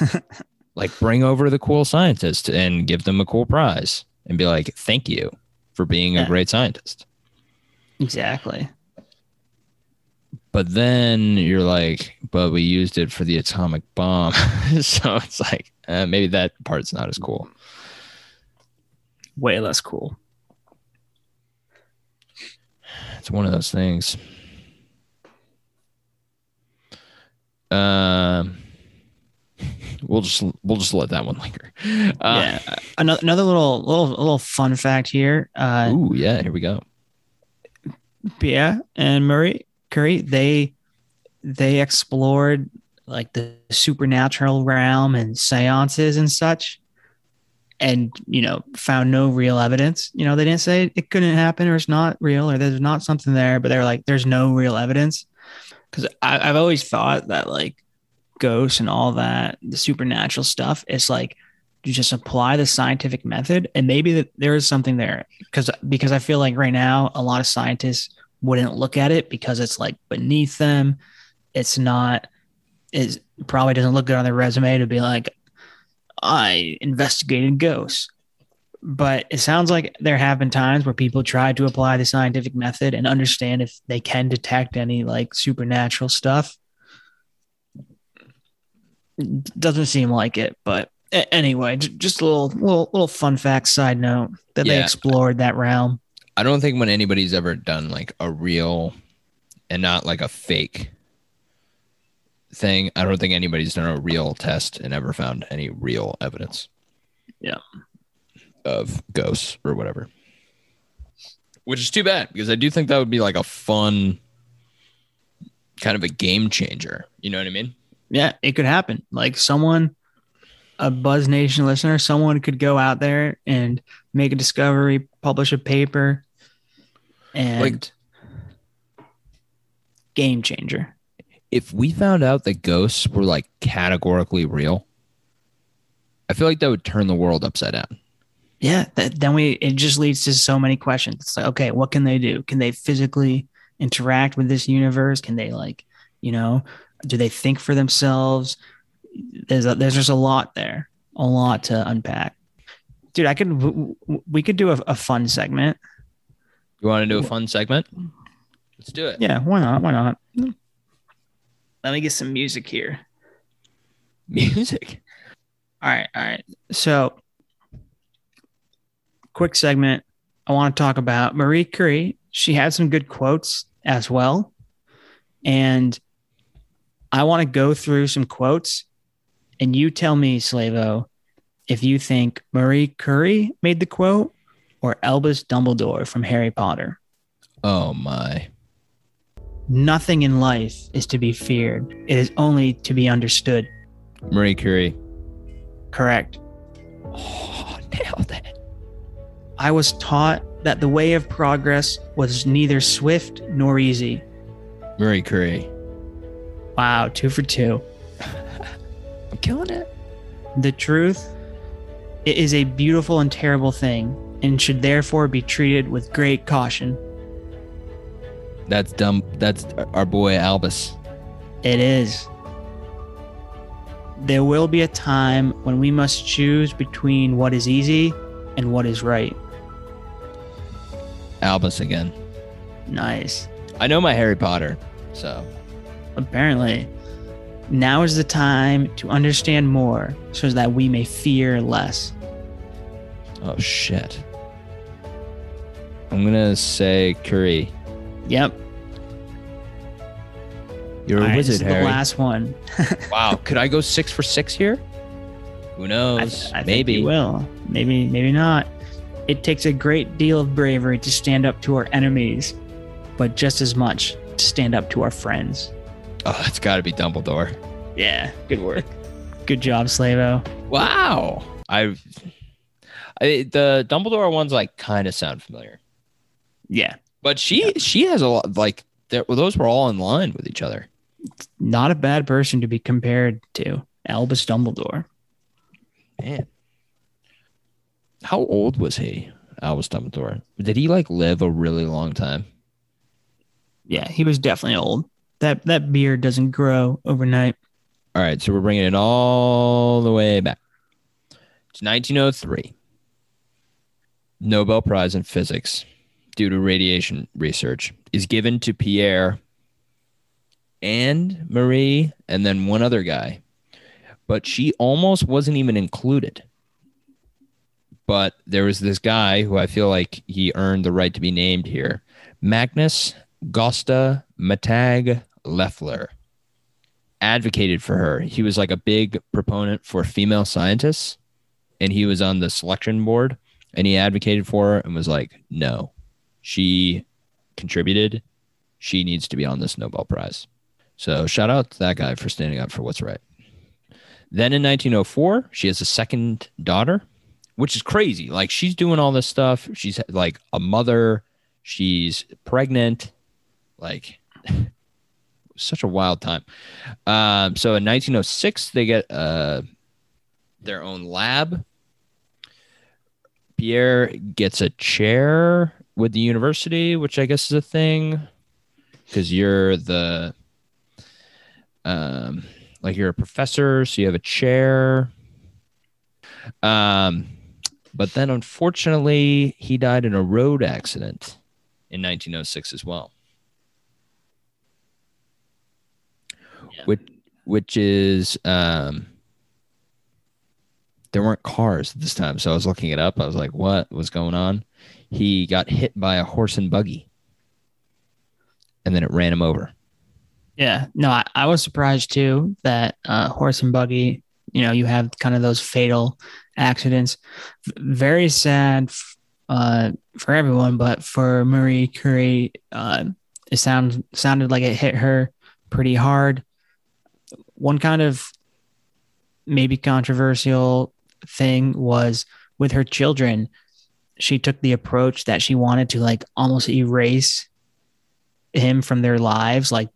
like bring over the cool scientist and give them a cool prize and be like, thank you for being a great scientist. Exactly. But then you're like, but we used it for the atomic bomb. so it's like, uh, maybe that part's not as cool. Way less cool. It's one of those things. Um, we'll just we'll just let that one linger. Uh, yeah. Another another little little little fun fact here. Uh Ooh, yeah. Here we go. Pierre and Marie Curie, they they explored like the supernatural realm and seances and such, and you know found no real evidence. You know they didn't say it couldn't happen or it's not real or there's not something there, but they're like there's no real evidence. Because I've always thought that like ghosts and all that the supernatural stuff is like you just apply the scientific method and maybe that there is something there because because I feel like right now a lot of scientists wouldn't look at it because it's like beneath them. It's not it probably doesn't look good on their resume to be like I investigated ghosts. But it sounds like there have been times where people tried to apply the scientific method and understand if they can detect any like supernatural stuff. Doesn't seem like it, but anyway, j- just a little little little fun fact side note that they explored that realm. I don't think when anybody's ever done like a real and not like a fake thing, I don't think anybody's done a real test and ever found any real evidence. Yeah. Of ghosts or whatever. Which is too bad because I do think that would be like a fun kind of a game changer. You know what I mean? Yeah, it could happen. Like someone, a Buzz Nation listener, someone could go out there and make a discovery, publish a paper, and Like- game changer. If we found out that ghosts were like categorically real, I feel like that would turn the world upside down. Yeah, that, then we it just leads to so many questions. It's like, okay, what can they do? Can they physically interact with this universe? Can they like, you know, do they think for themselves? There's a, there's just a lot there, a lot to unpack. Dude, I could we could do a, a fun segment. You want to do a fun segment? Let's do it. Yeah, why not? Why not? Let me get some music here. Music. All right, all right. So, quick segment. I want to talk about Marie Curie. She had some good quotes as well. And I want to go through some quotes and you tell me, Slavo, if you think Marie Curie made the quote or Albus Dumbledore from Harry Potter. Oh my. Nothing in life is to be feared, it is only to be understood. Marie Curie. Correct. Oh, nailed it. I was taught that the way of progress was neither swift nor easy. Marie Curie. Wow, two for two. I'm killing it. The truth it is a beautiful and terrible thing and should therefore be treated with great caution. That's dumb. That's our boy Albus. It is. There will be a time when we must choose between what is easy and what is right. Albus again. Nice. I know my Harry Potter, so Apparently, now is the time to understand more so that we may fear less. oh shit. I'm gonna say Curie. Yep. You're All a right, this wizard, is Harry. the last one. wow, could I go six for six here? Who I, knows? I think Maybe. you will. Maybe, maybe not. It takes a great deal of bravery to stand up to our enemies, but just as much to stand up to our friends. Oh, it's got to be Dumbledore. Yeah, good work. good job, Slavo. Wow. I've I, the Dumbledore ones like kind of sound familiar, Yeah, but she she has a lot like those were all in line with each other. not a bad person to be compared to. Albus Dumbledore. Man, how old was he, Albus Dumbledore? Did he like live a really long time? Yeah, he was definitely old. That that beard doesn't grow overnight. All right, so we're bringing it all the way back to 1903. Nobel Prize in Physics due to radiation research is given to Pierre and Marie and then one other guy. But she almost wasn't even included. But there was this guy who I feel like he earned the right to be named here Magnus Gosta Matag Leffler advocated for her. He was like a big proponent for female scientists, and he was on the selection board, and he advocated for her and was like, "No, she contributed. She needs to be on this Nobel Prize." So shout out to that guy for standing up for what's right. Then in 1904, she has a second daughter, which is crazy. Like she's doing all this stuff. She's like a mother. She's pregnant. Like such a wild time. Um, so in 1906, they get uh, their own lab. Pierre gets a chair with the university, which I guess is a thing because you're the um, like you're a professor, so you have a chair. Um, but then unfortunately, he died in a road accident in 1906 as well. Yeah. which which is um there weren't cars at this time so i was looking it up i was like what was going on he got hit by a horse and buggy and then it ran him over Yeah, no, I, I was surprised too that uh, horse and buggy. You know, you have kind of those fatal accidents. Very sad uh, for everyone, but for Marie Curie, uh, it sounds sounded like it hit her pretty hard. One kind of maybe controversial thing was with her children. She took the approach that she wanted to like almost erase him from their lives, like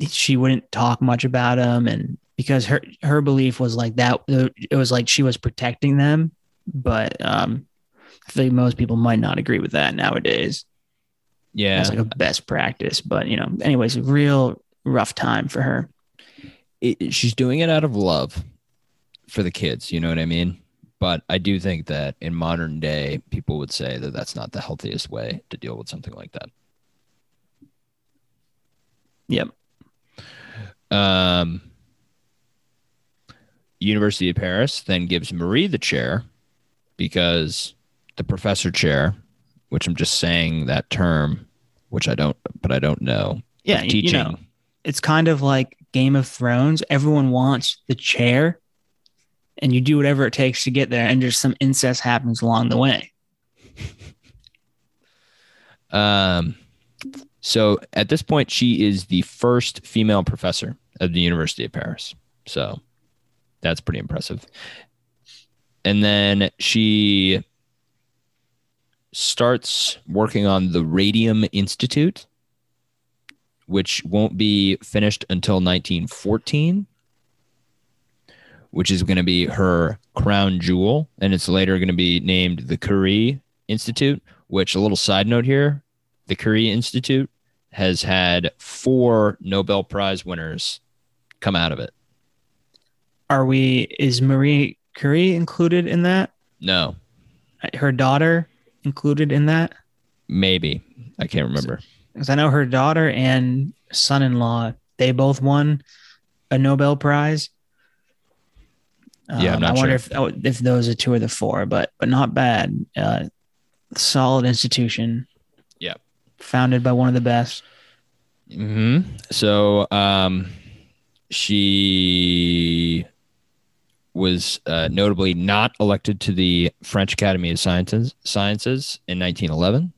she wouldn't talk much about him and because her her belief was like that it was like she was protecting them. But um i think most people might not agree with that nowadays. Yeah. It's like a best practice. But you know anyways a real rough time for her. It, she's doing it out of love for the kids. You know what i mean but i do think that in modern day people would say that that's not the healthiest way to deal with something like that yep Um, University of Paris then gives Marie the chair because the professor chair, which I'm just saying that term, which I don't, but I don't know. yeah teaching. you know it's kind of like game of thrones everyone wants the chair and you do whatever it takes to get there and just some incest happens along the way Um, so at this point, she is the first female professor of the University of Paris. So that's pretty impressive. And then she starts working on the Radium Institute, which won't be finished until 1914, which is going to be her crown jewel. And it's later going to be named the Curie Institute, which, a little side note here, the Curie Institute has had four Nobel Prize winners come out of it. are we is marie curie included in that No, her daughter included in that maybe. I can't remember. because I know her daughter and son-in-law they both won a Nobel Prize. Yeah, I'm Um, not I wonder sure. if if those are two of the four, but but not bad. Uh, solid institution. Yep. Founded by one of the best. hmm So um, she was uh, notably not elected to the French Academy of Sciences, Sciences in 1911,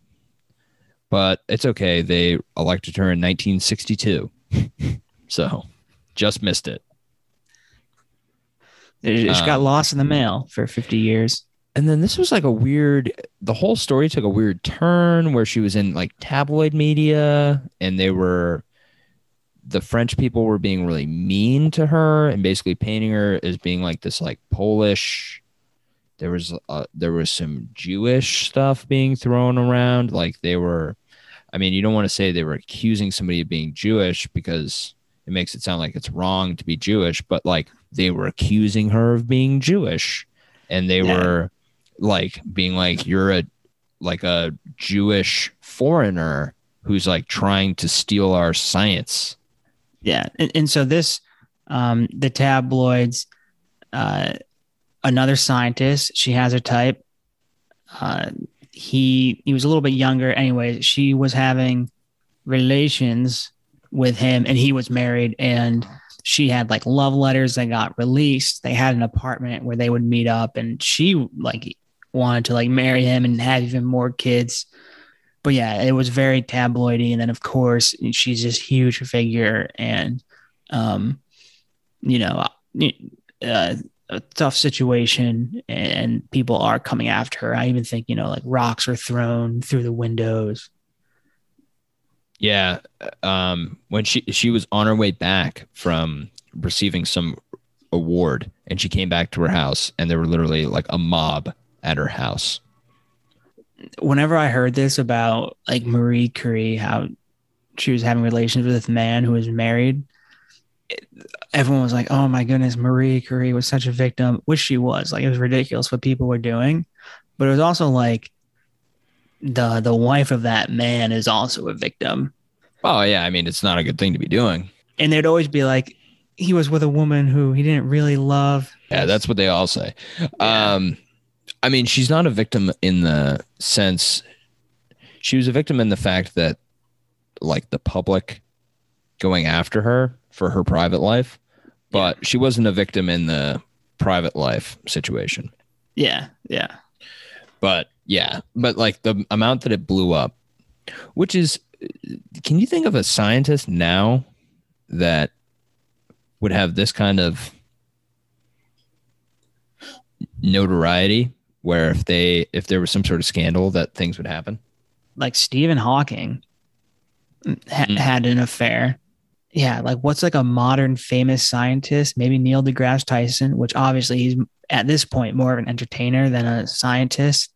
but it's okay. They elected her in 1962, so just missed it. It just got Um, lost in the mail for 50 years. and then this was like a weird the whole story took a weird turn where she was in like tabloid media and they were the french people were being really mean to her and basically painting her as being like this like polish there was uh, there was some jewish stuff being thrown around like they were i mean you don't want to say they were accusing somebody of being jewish because it makes it sound like it's wrong to be jewish but like they were accusing her of being jewish and they Yeah. were like being like you're a like a Jewish foreigner who's like trying to steal our science. Yeah. And, and so this, um, the tabloids, uh, another scientist, she has her type. Uh, he, he was a little bit younger. Anyway, she was having relations with him and he was married and she had like love letters that got released. They had an apartment where they would meet up and she like wanted to like marry him and have even more kids. But yeah, it was very tabloidy. And then of course she's this huge figure and um, you know, uh, a tough situation and people are coming after her. I even think, you know, like rocks are thrown through the windows. Yeah, um, when she she was on her way back from receiving some award, and she came back to her house, and there were literally like a mob at her house. Whenever I heard this about like Marie Curie, how she was having relations with this man who was married, everyone was like, "Oh my goodness, Marie Curie was such a victim," which she was. Like it was ridiculous what people were doing, but it was also like the the wife of that man is also a victim. Oh yeah, I mean it's not a good thing to be doing. and they'd always be like, he was with a woman who he didn't really love. Yeah, that's what they all say. Yeah. Um, I mean, she's not a victim in the sense she was a victim in the fact that like the public going after her for her private life, but she wasn't a victim in the private life situation. yeah, yeah. But yeah, but like the amount that it blew up, which is, can you think of a scientist now that would have this kind of notoriety where if they if there was some sort of scandal that things would happen Like Stephen Hawking ha- Mm. had an affair. Yeah, like what's like a modern famous scientist? Maybe Neil deGrasse Tyson, which obviously he's at this point more of an entertainer than a scientist.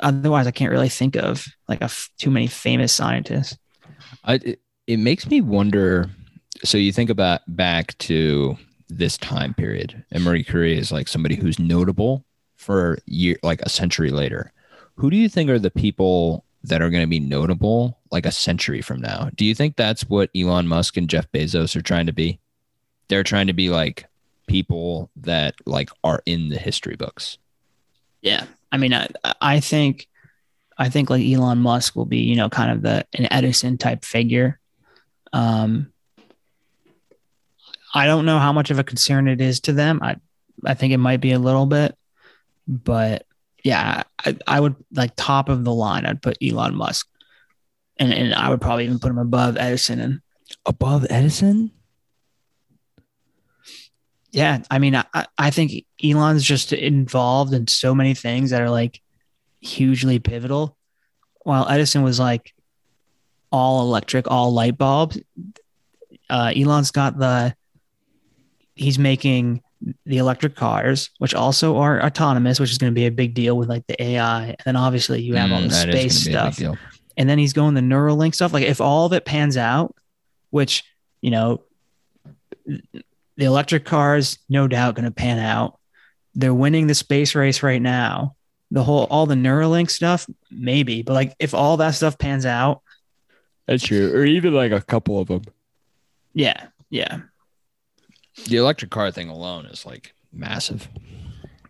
Otherwise, I can't really think of like a f- too many famous scientists. I, it, it makes me wonder so you think about back to this time period and marie curie is like somebody who's notable for year like a century later. Who do you think are the people that are going to be notable like a century from now? Do you think that's what elon musk and jeff bezos are trying to be? They're trying to be like people that like are in the history books. Yeah, I mean, I, I think, I think like Elon Musk will be, you know, kind of the an Edison type figure. Um, I don't know how much of a concern it is to them. I, I think it might be a little bit, but yeah, I, I would like top of the line. I'd put Elon Musk, and and I would probably even put him above Edison. And above edison yeah, I mean, I, I think Elon's just involved in so many things that are like hugely pivotal. While Edison was like all electric, all light bulbs, uh, Elon's got the, he's making the electric cars, which also are autonomous, which is going to be a big deal with like the AI. And then obviously you have all the Mm, that is space gonna be a big stuff and then he's going the Neuralink stuff. Like if all of it pans out, which you know, the electric cars, no doubt, going to pan out. They're winning the space race right now. The whole all the Neuralink stuff, maybe, but like if all that stuff pans out, that's true or even like a couple of them yeah, yeah, the electric car thing alone is like massive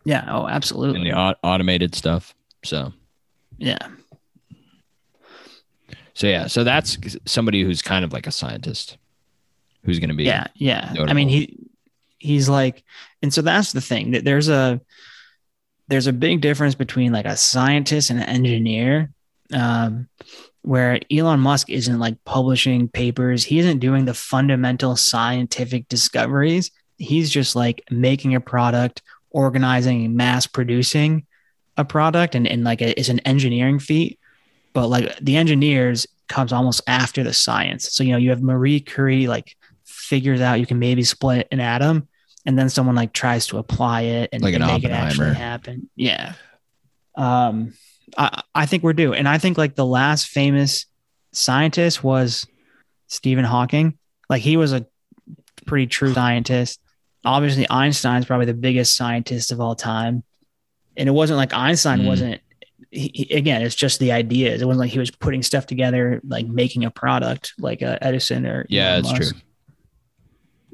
yeah. Oh, absolutely. and the au- automated stuff. So, Yeah, so yeah, so that's somebody who's kind of like a scientist who's going to be. yeah, yeah. I mean, he he's like, and so that's the thing that there's a there's a big difference between like a scientist and an engineer. Um, where Elon Musk isn't like publishing papers, he isn't doing the fundamental scientific discoveries. he's just like making a product, organizing, mass producing a product, and and like a, it's an engineering feat. But like the engineers comes almost after the science. So you know you have Marie Curie like figures out you can maybe split an atom, and then someone like tries to apply it and, Like an and make it actually happen. Yeah. Um, I I think we're due, and I think like the last famous scientist was Stephen Hawking. Like he was a pretty true scientist. Obviously, Einstein's probably the biggest scientist of all time. And it wasn't like Einstein Mm. wasn't. He, he- again, it's just the ideas. It wasn't like he was putting stuff together, like making a product, like uh, Edison or Yeah, Elon it's Musk. true.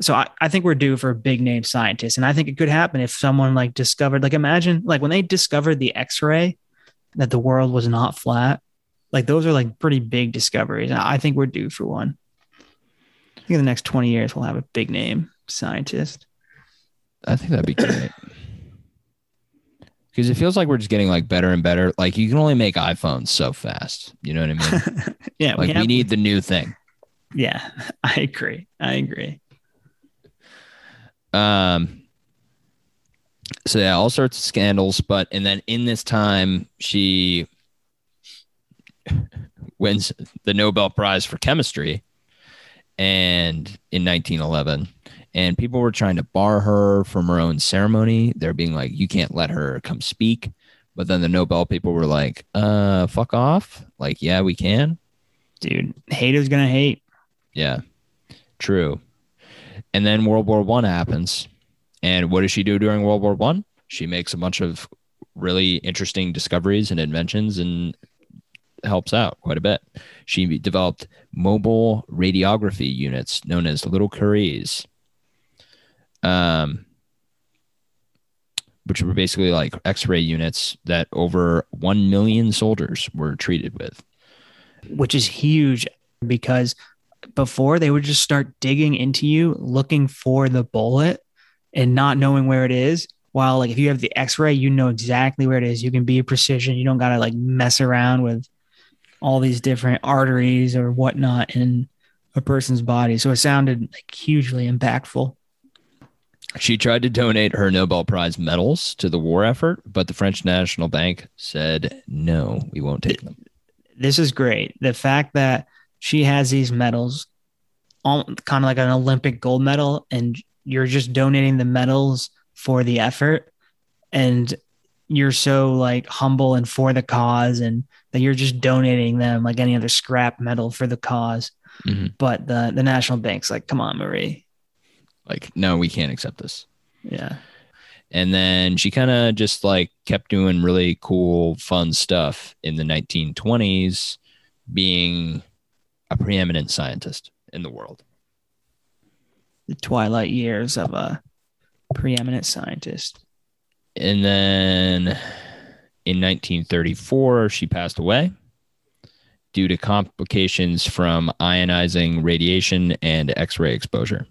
So I, I think we're due for a big name scientist, and I think it could happen if someone like discovered, like imagine, like when they discovered the X-ray, that the world was not flat. Like those are like pretty big discoveries. And I think we're due for one. I think in the next 20 years we'll have a big name scientist. I think that'd be great. Because it feels like we're just getting like better and better. Like you can only make iPhones so fast. You know what I mean? yeah, like we, have- need the new thing. Yeah, I agree. I agree. Um. So yeah, all sorts of scandals, but and then in this time she wins the Nobel Prize for chemistry, and in 1911, and people were trying to bar her from her own ceremony. They're being like, "You can't let her come speak." But then the Nobel people were like, "Uh, fuck off!" Like, yeah, we can. Dude, haters gonna hate. Yeah, true. And then World War One happens, and what does she do during World War One? She makes a bunch of really interesting discoveries and inventions, and helps out quite a bit. She developed mobile radiography units known as little Curies, um, which were basically like X-ray units that over one million soldiers were treated with. which is huge because before they would just start digging into you looking for the bullet and not knowing where it is. While like if you have the x-ray you know exactly where it is. You can be precision. You don't gotta like mess around with all these different arteries or whatnot in a person's body. So it sounded like hugely impactful. She tried to donate her Nobel Prize medals to the war effort, but the French National Bank said, no, we won't take them. this is great. The fact that she has these medals, all, kind of like an Olympic gold medal, and you're just donating the medals for the effort, and you're so like humble and for the cause, and that you're just donating them like any other scrap medal for the cause. Mhm. But the the national bank's like, come on, Marie. Like, no, we can't accept this. Yeah, And then she kind of just like kept doing really cool, fun stuff in the 1920s, being a preeminent scientist in the world. the twilight years of a preeminent scientist. And then in 1934, she passed away due to complications from ionizing radiation and X ray exposure.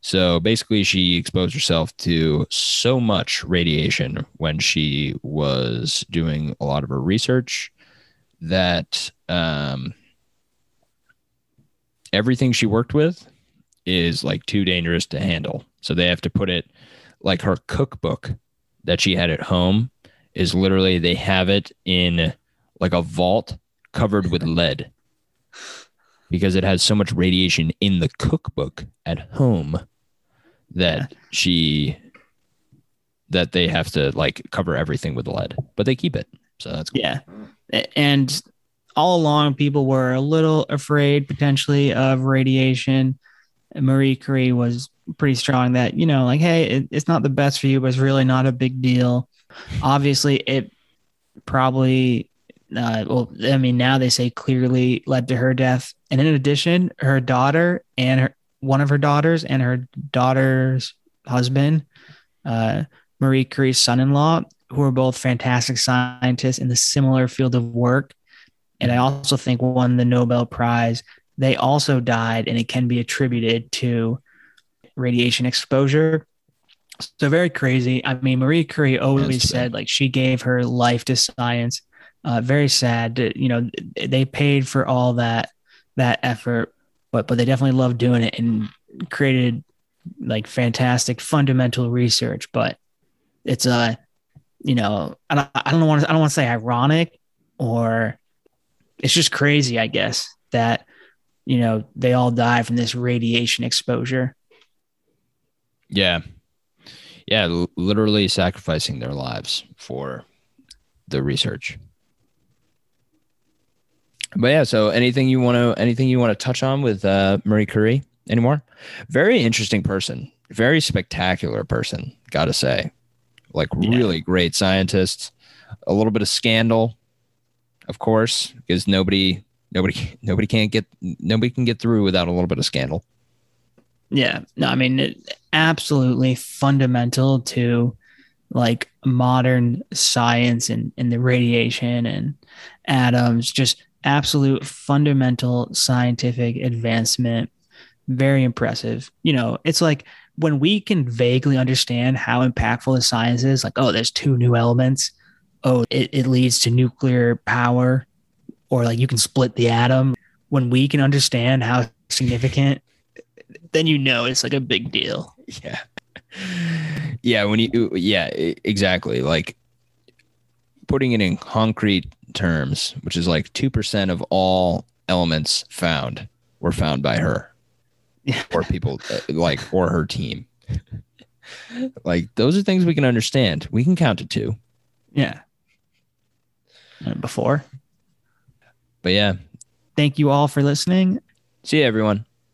So basically, she exposed herself to so much radiation when she was doing a lot of her research that um, everything she worked with is like too dangerous to handle. So they have to put it like her cookbook that she had at home is literally they have it in like a vault covered with lead because it has so much radiation in the cookbook at home that she that they have to like cover everything with lead but they keep it so that's cool. Yeah. And all along, people were a little afraid potentially of radiation. Marie Curie was pretty strong that, you know, like, hey, it, it's not the best for you, but it's really not a big deal. Obviously, it probably, uh, well, I mean, now they say clearly led to her death. And in addition, her daughter and her, one of her daughters and her daughter's husband, uh, Marie Curie's son in law, who are both fantastic scientists in the similar field of work. And I also think won the Nobel Prize. They also died, and it can be attributed to radiation exposure. So very crazy. I mean, Marie Curie always said like she gave her life to science. Uh, very sad. You know, they paid for all that that effort, but but they definitely loved doing it and created like fantastic fundamental research, but it's a, you know, I don't, I don't want to, I don't want to say ironic or it's just crazy, I guess, that, you know, they all die from this radiation exposure. Yeah. Yeah. l- literally sacrificing their lives for the research. But yeah, so anything you want to anything you want to touch on with uh, Marie Curie anymore? Very interesting person, very spectacular person, got to say. Like Yeah. really great scientist. A little bit of scandal, of course, because nobody nobody nobody can't get nobody can get through without a little bit of scandal. Yeah. No, I mean, it, absolutely fundamental to like modern science and, and the radiation and atoms, just absolute fundamental scientific advancement. Very impressive. You know, it's like when we can vaguely understand how impactful the science is, like, oh, there's two new elements. Oh, it, it leads to nuclear power, or like you can split the atom. When we can understand how significant then you know it's like a big deal. Yeah. Yeah, when you yeah, exactly. Like putting it in concrete terms, which is like 2% of all elements found were found by her Yeah. or people uh, like or her team. like those are things we can understand. We can count to 2. Yeah. Before. But yeah, Thank you all for listening. see you everyone.